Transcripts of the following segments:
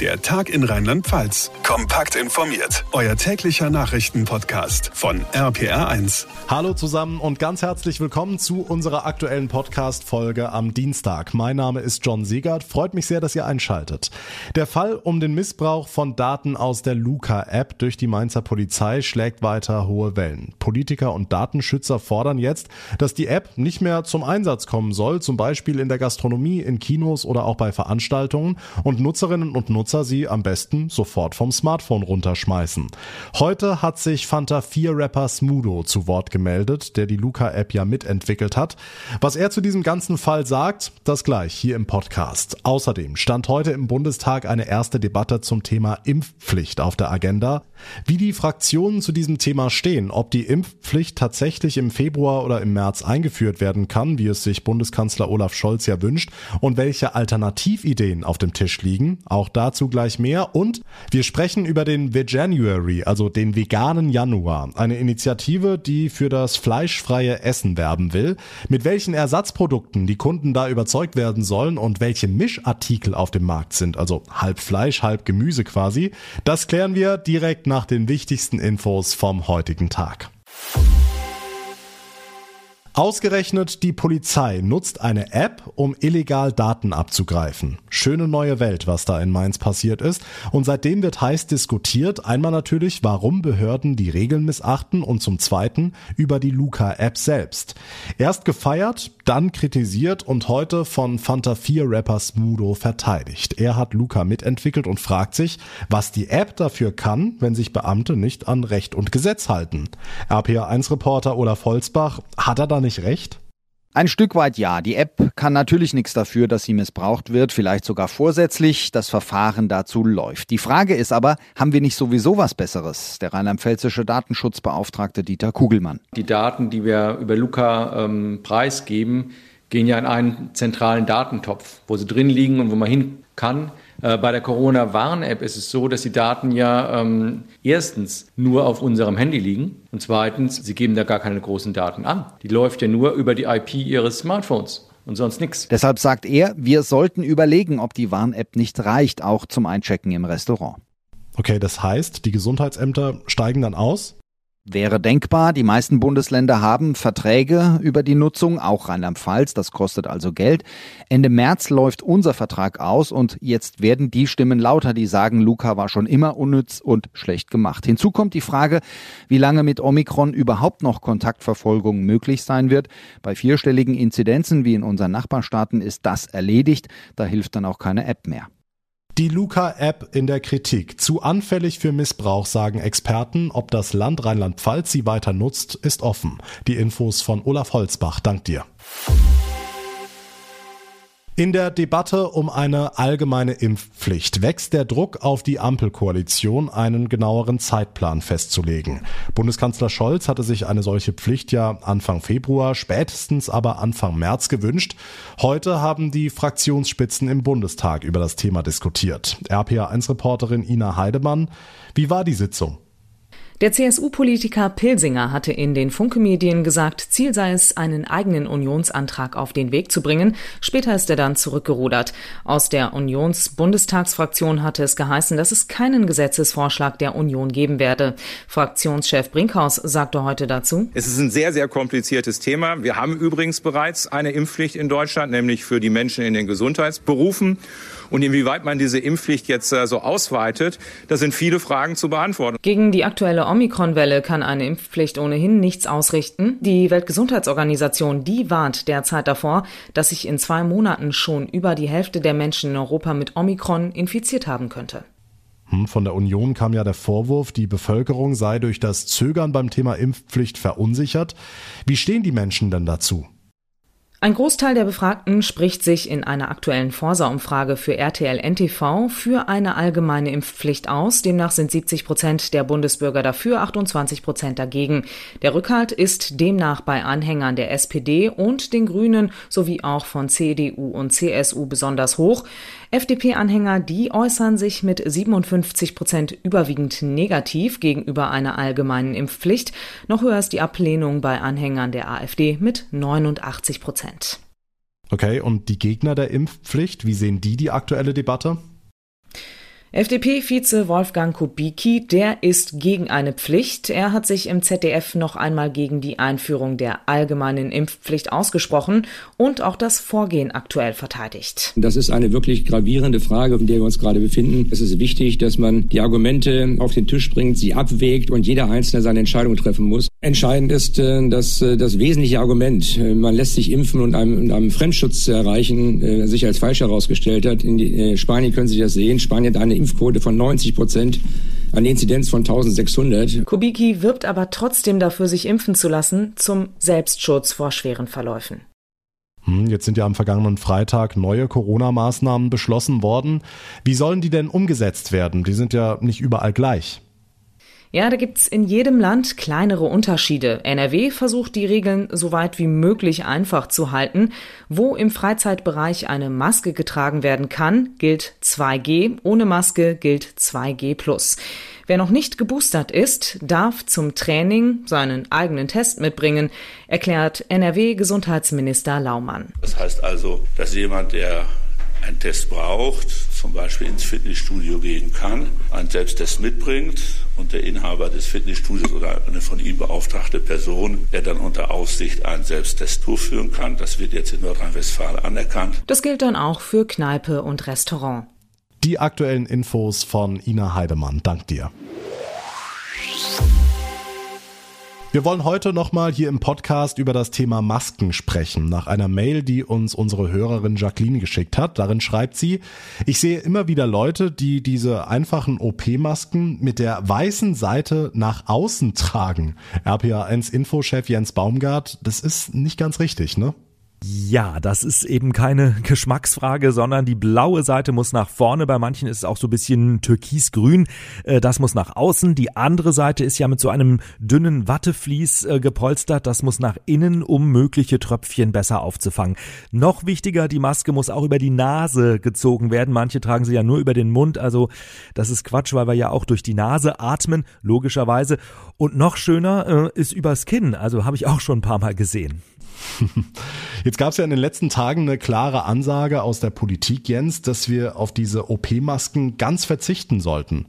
Der Tag in Rheinland-Pfalz. Kompakt informiert. Euer täglicher Nachrichtenpodcast von RPR1. Hallo zusammen und ganz herzlich willkommen zu unserer aktuellen Podcast-Folge am Dienstag. Mein Name ist John Siegert. Freut mich sehr, dass ihr einschaltet. Der Fall um den Missbrauch von Daten aus der Luca-App durch die Mainzer Polizei schlägt weiter hohe Wellen. Politiker und Datenschützer fordern jetzt, dass die App nicht mehr zum Einsatz kommen soll, zum Beispiel in der Gastronomie, in Kinos oder auch bei Veranstaltungen und Nutzerinnen und Nutzer Nutzer sie am besten sofort vom Smartphone runterschmeißen. Heute hat sich Fanta 4 Rapper Smudo zu Wort gemeldet, der die Luca-App ja mitentwickelt hat. Was er zu diesem ganzen Fall sagt, das gleich hier im Podcast. Außerdem stand heute im Bundestag eine erste Debatte zum Thema Impfpflicht auf der Agenda. Wie die Fraktionen zu diesem Thema stehen, ob die Impfpflicht tatsächlich im Februar oder im März eingeführt werden kann, wie es sich Bundeskanzler Olaf Scholz ja wünscht, und welche Alternativideen auf dem Tisch liegen, auch dazu gleich mehr. Und wir sprechen über den Veganuary, also den veganen Januar. Eine Initiative, die für das fleischfreie Essen werben will. Mit welchen Ersatzprodukten die Kunden da überzeugt werden sollen und welche Mischartikel auf dem Markt sind, also halb Fleisch, halb Gemüse quasi. Das klären wir direkt nach den wichtigsten Infos vom heutigen Tag. Ausgerechnet die Polizei nutzt eine App, um illegal Daten abzugreifen. Schöne neue Welt, was da in Mainz passiert ist. Und seitdem wird heiß diskutiert. Einmal natürlich, warum Behörden die Regeln missachten und zum Zweiten über die Luca-App selbst. Erst gefeiert, dann kritisiert und heute von Fanta 4 Rapper Smudo verteidigt. Er hat Luca mitentwickelt und fragt sich, was die App dafür kann, wenn sich Beamte nicht an Recht und Gesetz halten. RPA1-Reporter Olaf Holzbach, hat er dann nicht recht? Ein Stück weit ja. Die App kann natürlich nichts dafür, dass sie missbraucht wird, vielleicht sogar vorsätzlich. Das Verfahren dazu läuft. Die Frage ist aber, haben wir nicht sowieso was Besseres? Der rheinland-pfälzische Datenschutzbeauftragte Dieter Kugelmann. Die Daten, die wir über Luca ähm, preisgeben, gehen ja in einen zentralen Datentopf, wo sie drin liegen und wo man hin kann. Äh, bei der Corona-Warn-App ist es so, dass die Daten ja ähm, erstens nur auf unserem Handy liegen und zweitens, sie geben da gar keine großen Daten an. Die läuft ja nur über die IP ihres Smartphones und sonst nichts. Deshalb sagt er, wir sollten überlegen, ob die Warn-App nicht reicht, auch zum Einchecken im Restaurant. Okay, das heißt, die Gesundheitsämter steigen dann aus? Wäre denkbar, die meisten Bundesländer haben Verträge über die Nutzung, auch Rheinland-Pfalz, das kostet also Geld. Ende März läuft unser Vertrag aus und jetzt werden die Stimmen lauter, die sagen, Luca war schon immer unnütz und schlecht gemacht. Hinzu kommt die Frage, wie lange mit Omikron überhaupt noch Kontaktverfolgung möglich sein wird. Bei vierstelligen Inzidenzen wie in unseren Nachbarstaaten ist das erledigt, da hilft dann auch keine App mehr. Die Luca-App in der Kritik. Zu anfällig für Missbrauch, sagen Experten. Ob das Land Rheinland-Pfalz sie weiter nutzt, ist offen. Die Infos von Olaf Holzbach. Dank dir. In der Debatte um eine allgemeine Impfpflicht wächst der Druck auf die Ampelkoalition, einen genaueren Zeitplan festzulegen. Bundeskanzler Scholz hatte sich eine solche Pflicht ja Anfang Februar, spätestens aber Anfang März gewünscht. Heute haben die Fraktionsspitzen im Bundestag über das Thema diskutiert. RPA1-Reporterin Ina Heidemann, wie war die Sitzung? Der CSU-Politiker Pilsinger hatte in den Funke-Medien gesagt, Ziel sei es, einen eigenen Unionsantrag auf den Weg zu bringen. Später ist er dann zurückgerudert. Aus der Unions-Bundestagsfraktion hatte es geheißen, dass es keinen Gesetzesvorschlag der Union geben werde. Fraktionschef Brinkhaus sagte heute dazu. Es ist ein sehr, sehr kompliziertes Thema. Wir haben übrigens bereits eine Impfpflicht in Deutschland, nämlich für die Menschen in den Gesundheitsberufen. Und inwieweit man diese Impfpflicht jetzt äh, so ausweitet, da sind viele Fragen zu beantworten. Gegen die aktuelle Omikron-Welle kann eine Impfpflicht ohnehin nichts ausrichten. Die Weltgesundheitsorganisation, die warnt derzeit davor, dass sich in zwei Monaten schon über die Hälfte der Menschen in Europa mit Omikron infiziert haben könnte. Hm, von der Union kam ja der Vorwurf, die Bevölkerung sei durch das Zögern beim Thema Impfpflicht verunsichert. Wie stehen die Menschen denn dazu? Ein Großteil der Befragten spricht sich in einer aktuellen Forsa-Umfrage für RTL NTV für eine allgemeine Impfpflicht aus. Demnach sind 70 Prozent der Bundesbürger dafür, 28 Prozent dagegen. Der Rückhalt ist demnach bei Anhängern der SPD und den Grünen sowie auch von CDU und CSU besonders hoch. FDP-Anhänger, die äußern sich mit 57 Prozent überwiegend negativ gegenüber einer allgemeinen Impfpflicht. Noch höher ist die Ablehnung bei Anhängern der AfD mit 89 Prozent. Okay, und die Gegner der Impfpflicht, wie sehen die die aktuelle Debatte? FDP-Vize Wolfgang Kubicki, der ist gegen eine Pflicht. Er hat sich im ZDF noch einmal gegen die Einführung der allgemeinen Impfpflicht ausgesprochen und auch das Vorgehen aktuell verteidigt. Das ist eine wirklich gravierende Frage, in der wir uns gerade befinden. Es ist wichtig, dass man die Argumente auf den Tisch bringt, sie abwägt und jeder Einzelne seine Entscheidung treffen muss. Entscheidend ist äh, dass äh, das wesentliche Argument, äh, man lässt sich impfen und einem, einem Fremdschutz erreichen, sich als falsch herausgestellt hat. In Spanien können Sie das sehen. Spanien hat eine Impfquote von 90 Prozent, eine Inzidenz von 1600. Kubicki wirbt aber trotzdem dafür, sich impfen zu lassen, zum Selbstschutz vor schweren Verläufen. Hm, jetzt sind ja am vergangenen Freitag neue Corona-Maßnahmen beschlossen worden. Wie sollen die denn umgesetzt werden? Die sind ja nicht überall gleich. Ja, da gibt's in jedem Land kleinere Unterschiede. NRW versucht die Regeln so weit wie möglich einfach zu halten. Wo im Freizeitbereich eine Maske getragen werden kann, gilt 2G, ohne Maske gilt 2G+. Wer noch nicht geboostert ist, darf zum Training seinen eigenen Test mitbringen, erklärt NRW-Gesundheitsminister Laumann. Das heißt also, dass jemand, der einen Test braucht, zum Beispiel ins Fitnessstudio gehen kann, einen Selbsttest mitbringt und der Inhaber des Fitnessstudios oder eine von ihm beauftragte Person, der dann unter Aufsicht einen Selbsttest durchführen kann. Das wird jetzt in Nordrhein-Westfalen anerkannt. Das gilt dann auch für Kneipe und Restaurant. Die aktuellen Infos von Ina Heidemann. Dank dir. Wir wollen heute nochmal hier im Podcast über das Thema Masken sprechen. Nach einer Mail, die uns unsere Hörerin Jacqueline geschickt hat. Darin schreibt sie, ich sehe immer wieder Leute, die diese einfachen OP-Masken mit der weißen Seite nach außen tragen. RPA1 Infochef Jens Baumgart, das ist nicht ganz richtig, ne? Ja, das ist eben keine Geschmacksfrage, sondern die blaue Seite muss nach vorne. Bei manchen ist es auch so ein bisschen türkisgrün. Äh, das muss nach außen. Die andere Seite ist ja mit so einem dünnen Watteflies äh, gepolstert. Das muss nach innen, um mögliche Tröpfchen besser aufzufangen. Noch wichtiger, die Maske muss auch über die Nase gezogen werden. Manche tragen sie ja nur über den Mund. Also das ist Quatsch, weil wir ja auch durch die Nase atmen, logischerweise. Und noch schöner äh, ist übers Kinn. Also habe ich auch schon ein paar Mal gesehen. Jetzt gab es ja in den letzten Tagen eine klare Ansage aus der Politik, Jens, dass wir auf diese OP-Masken ganz verzichten sollten.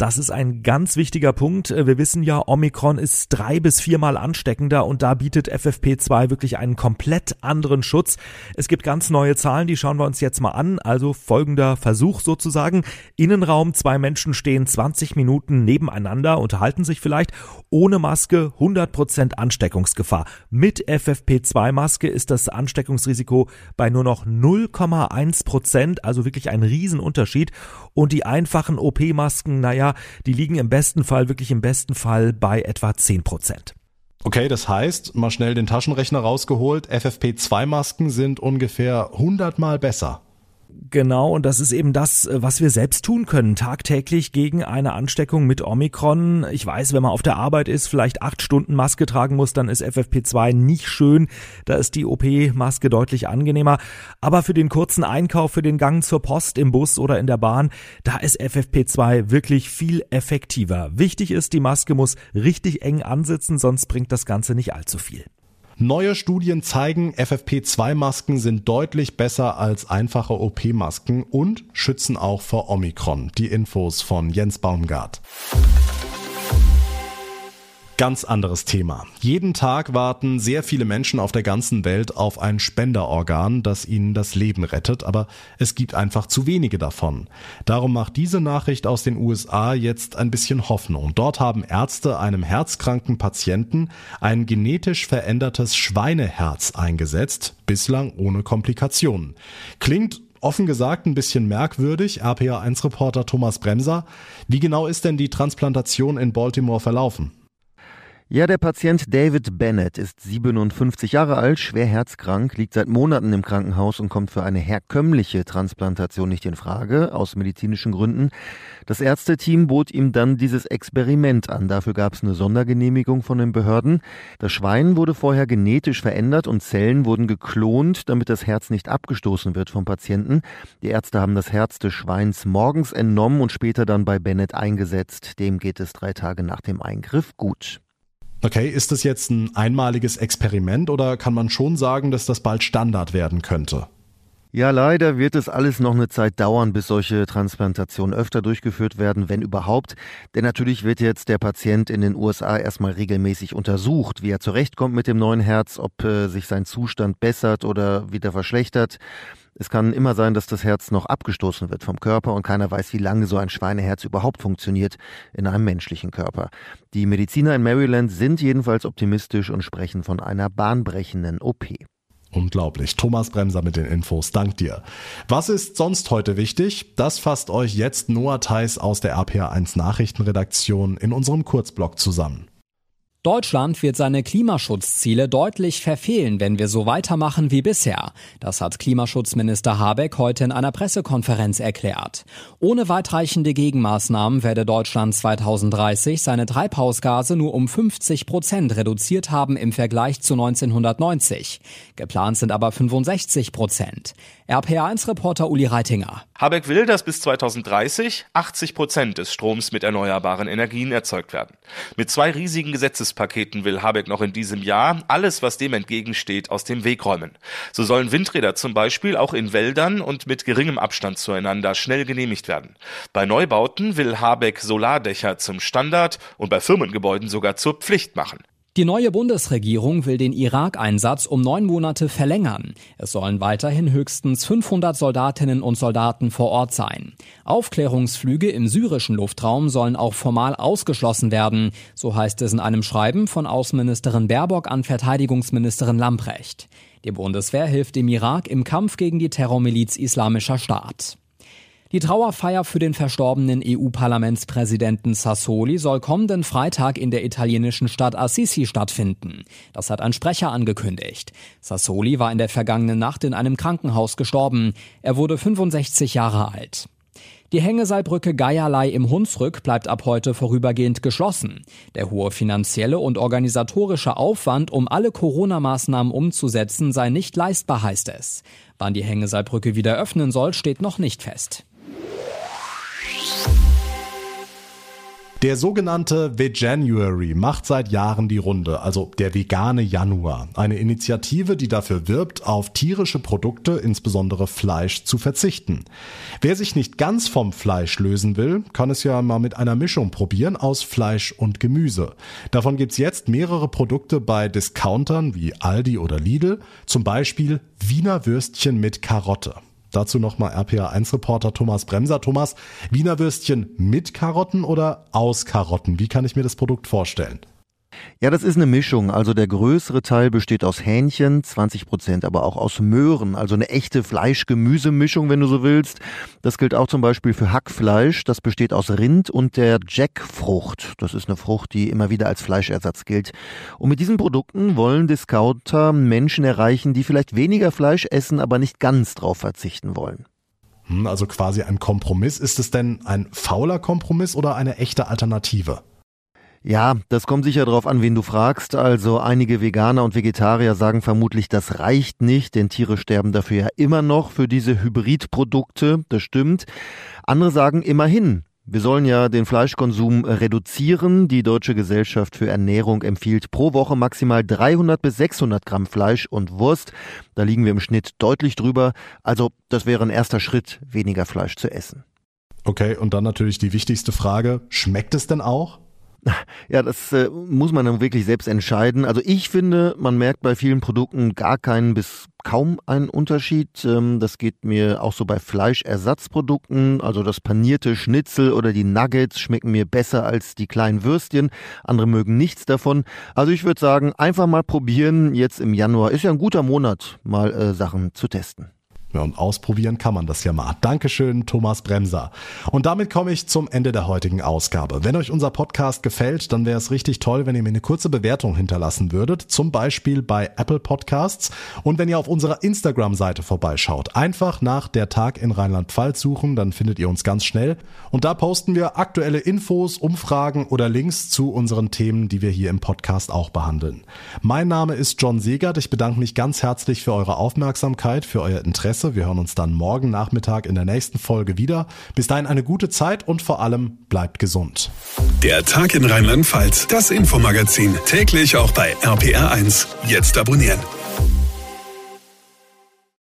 Das ist ein ganz wichtiger Punkt. Wir wissen ja, Omikron ist drei bis viermal ansteckender und da bietet FFP2 wirklich einen komplett anderen Schutz. Es gibt ganz neue Zahlen, die schauen wir uns jetzt mal an. Also folgender Versuch sozusagen. Innenraum, zwei Menschen stehen 20 Minuten nebeneinander, unterhalten sich vielleicht. Ohne Maske 100% Ansteckungsgefahr. Mit FFP2-Maske ist das Ansteckungsrisiko bei nur noch 0,1%, also wirklich ein Riesenunterschied. Und die einfachen OP-Masken, naja, die liegen im besten Fall, wirklich im besten Fall bei etwa 10 Prozent. Okay, das heißt, mal schnell den Taschenrechner rausgeholt, FFP2-Masken sind ungefähr 100 mal besser. Genau, und das ist eben das, äh, was wir selbst tun können, tagtäglich gegen eine Ansteckung mit Omikron. Ich weiß, wenn man auf der Arbeit ist, vielleicht acht Stunden Maske tragen muss, dann ist FFP2 nicht schön. Da ist die OP-Maske deutlich angenehmer. Aber für den kurzen Einkauf, für den Gang zur Post, im Bus oder in der Bahn, da ist FFP2 wirklich viel effektiver. Wichtig ist, die Maske muss richtig eng ansitzen, sonst bringt das Ganze nicht allzu viel. Neue Studien zeigen, FFP2-Masken sind deutlich besser als einfache OP-Masken und schützen auch vor Omikron. Die Infos von Jens Baumgart. Ganz anderes Thema. Jeden Tag warten sehr viele Menschen auf der ganzen Welt auf ein Spenderorgan, das ihnen das Leben rettet, aber es gibt einfach zu wenige davon. Darum macht diese Nachricht aus den USA jetzt ein bisschen Hoffnung. Dort haben Ärzte einem herzkranken Patienten ein genetisch verändertes Schweineherz eingesetzt, bislang ohne Komplikationen. Klingt offen gesagt ein bisschen merkwürdig. RPA1-Reporter Thomas Bremser. Wie genau ist denn die Transplantation in Baltimore verlaufen? Ja, der Patient David Bennett ist 57 Jahre alt, schwer herzkrank, liegt seit Monaten im Krankenhaus und kommt für eine herkömmliche Transplantation nicht in Frage, aus medizinischen Gründen. Das Ärzteteam bot ihm dann dieses Experiment an. Dafür gab es eine Sondergenehmigung von den Behörden. Das Schwein wurde vorher genetisch verändert und Zellen wurden geklont, damit das Herz nicht abgestoßen wird vom Patienten. Die Ärzte haben das Herz des Schweins morgens entnommen und später dann bei Bennett eingesetzt. Dem geht es drei Tage nach dem Eingriff gut. Okay, ist das jetzt ein einmaliges Experiment oder kann man schon sagen, dass das bald Standard werden könnte? Ja, leider wird es alles noch eine Zeit dauern, bis solche Transplantationen öfter durchgeführt werden, wenn überhaupt. Denn natürlich wird jetzt der Patient in den USA erstmal regelmäßig untersucht, wie er zurechtkommt mit dem neuen Herz, ob äh, sich sein Zustand bessert oder wieder verschlechtert. Es kann immer sein, dass das Herz noch abgestoßen wird vom Körper und keiner weiß, wie lange so ein Schweineherz überhaupt funktioniert in einem menschlichen Körper. Die Mediziner in Maryland sind jedenfalls optimistisch und sprechen von einer bahnbrechenden OP. Unglaublich. Thomas Bremser mit den Infos. Dank dir. Was ist sonst heute wichtig? Das fasst euch jetzt Noah Theis aus der RPA1 Nachrichtenredaktion in unserem Kurzblog zusammen. Deutschland wird seine Klimaschutzziele deutlich verfehlen, wenn wir so weitermachen wie bisher. Das hat Klimaschutzminister Habeck heute in einer Pressekonferenz erklärt. Ohne weitreichende Gegenmaßnahmen werde Deutschland 2030 seine Treibhausgase nur um 50 Prozent reduziert haben im Vergleich zu 1990. Geplant sind aber 65 Prozent. RPA1-Reporter Uli Reitinger. Habeck will, dass bis 2030 80 Prozent des Stroms mit erneuerbaren Energien erzeugt werden. Mit zwei riesigen Gesetzespaketen will Habeck noch in diesem Jahr alles, was dem entgegensteht, aus dem Weg räumen. So sollen Windräder zum Beispiel auch in Wäldern und mit geringem Abstand zueinander schnell genehmigt werden. Bei Neubauten will Habeck Solardächer zum Standard und bei Firmengebäuden sogar zur Pflicht machen. Die neue Bundesregierung will den Irak-Einsatz um neun Monate verlängern. Es sollen weiterhin höchstens 500 Soldatinnen und Soldaten vor Ort sein. Aufklärungsflüge im syrischen Luftraum sollen auch formal ausgeschlossen werden, so heißt es in einem Schreiben von Außenministerin Baerbock an Verteidigungsministerin Lamprecht. Die Bundeswehr hilft dem Irak im Kampf gegen die Terrormiliz Islamischer Staat. Die Trauerfeier für den verstorbenen EU-Parlamentspräsidenten Sassoli soll kommenden Freitag in der italienischen Stadt Assisi stattfinden. Das hat ein Sprecher angekündigt. Sassoli war in der vergangenen Nacht in einem Krankenhaus gestorben. Er wurde 65 Jahre alt. Die Hängeseilbrücke Geierlei im Hunsrück bleibt ab heute vorübergehend geschlossen. Der hohe finanzielle und organisatorische Aufwand, um alle Corona-Maßnahmen umzusetzen, sei nicht leistbar, heißt es. Wann die Hängeseilbrücke wieder öffnen soll, steht noch nicht fest. Der sogenannte Veganuary macht seit Jahren die Runde, also der vegane Januar. Eine Initiative, die dafür wirbt, auf tierische Produkte, insbesondere Fleisch, zu verzichten. Wer sich nicht ganz vom Fleisch lösen will, kann es ja mal mit einer Mischung probieren aus Fleisch und Gemüse. Davon gibt's jetzt mehrere Produkte bei Discountern wie Aldi oder Lidl, zum Beispiel Wiener Würstchen mit Karotte. Dazu nochmal RPA1-Reporter Thomas Bremser. Thomas, Wiener Würstchen mit Karotten oder aus Karotten? Wie kann ich mir das Produkt vorstellen? Ja, das ist eine Mischung. Also der größere Teil besteht aus Hähnchen, 20 Prozent aber auch aus Möhren. Also eine echte Fleisch-Gemüse-Mischung, wenn du so willst. Das gilt auch zum Beispiel für Hackfleisch. Das besteht aus Rind und der Jackfrucht. Das ist eine Frucht, die immer wieder als Fleischersatz gilt. Und mit diesen Produkten wollen Discounter Menschen erreichen, die vielleicht weniger Fleisch essen, aber nicht ganz drauf verzichten wollen. Hm, also quasi ein Kompromiss. Ist es denn ein fauler Kompromiss oder eine echte Alternative? Ja, das kommt sicher darauf an, wen du fragst. Also einige Veganer und Vegetarier sagen vermutlich, das reicht nicht, denn Tiere sterben dafür ja immer noch für diese Hybridprodukte. Das stimmt. Andere sagen immerhin. Wir sollen ja den Fleischkonsum reduzieren. Die Deutsche Gesellschaft für Ernährung empfiehlt pro Woche maximal 300 bis 600 Gramm Fleisch und Wurst. Da liegen wir im Schnitt deutlich drüber. Also das wäre ein erster Schritt, weniger Fleisch zu essen. Okay, und dann natürlich die wichtigste Frage. Schmeckt es denn auch? Ja, das äh, muss man dann wirklich selbst entscheiden. Also ich finde, man merkt bei vielen Produkten gar keinen bis kaum einen Unterschied. Ähm, das geht mir auch so bei Fleischersatzprodukten. Also das panierte Schnitzel oder die Nuggets schmecken mir besser als die kleinen Würstchen. Andere mögen nichts davon. Also ich würde sagen, einfach mal probieren. Jetzt im Januar ist ja ein guter Monat, mal äh, Sachen zu testen. Ja, und ausprobieren kann man das ja mal. Dankeschön, Thomas Bremser. Und damit komme ich zum Ende der heutigen Ausgabe. Wenn euch unser Podcast gefällt, dann wäre es richtig toll, wenn ihr mir eine kurze Bewertung hinterlassen würdet. Zum Beispiel bei Apple Podcasts. Und wenn ihr auf unserer Instagram-Seite vorbeischaut. Einfach nach der Tag in Rheinland-Pfalz suchen, dann findet ihr uns ganz schnell. Und da posten wir aktuelle Infos, Umfragen oder Links zu unseren Themen, die wir hier im Podcast auch behandeln. Mein Name ist John Segert. Ich bedanke mich ganz herzlich für eure Aufmerksamkeit, für euer Interesse Adresse. Wir hören uns dann morgen Nachmittag in der nächsten Folge wieder. Bis dahin eine gute Zeit und vor allem bleibt gesund. Der Tag in Rheinland-Pfalz, das Infomagazin, täglich auch bei RPR1. Jetzt abonnieren.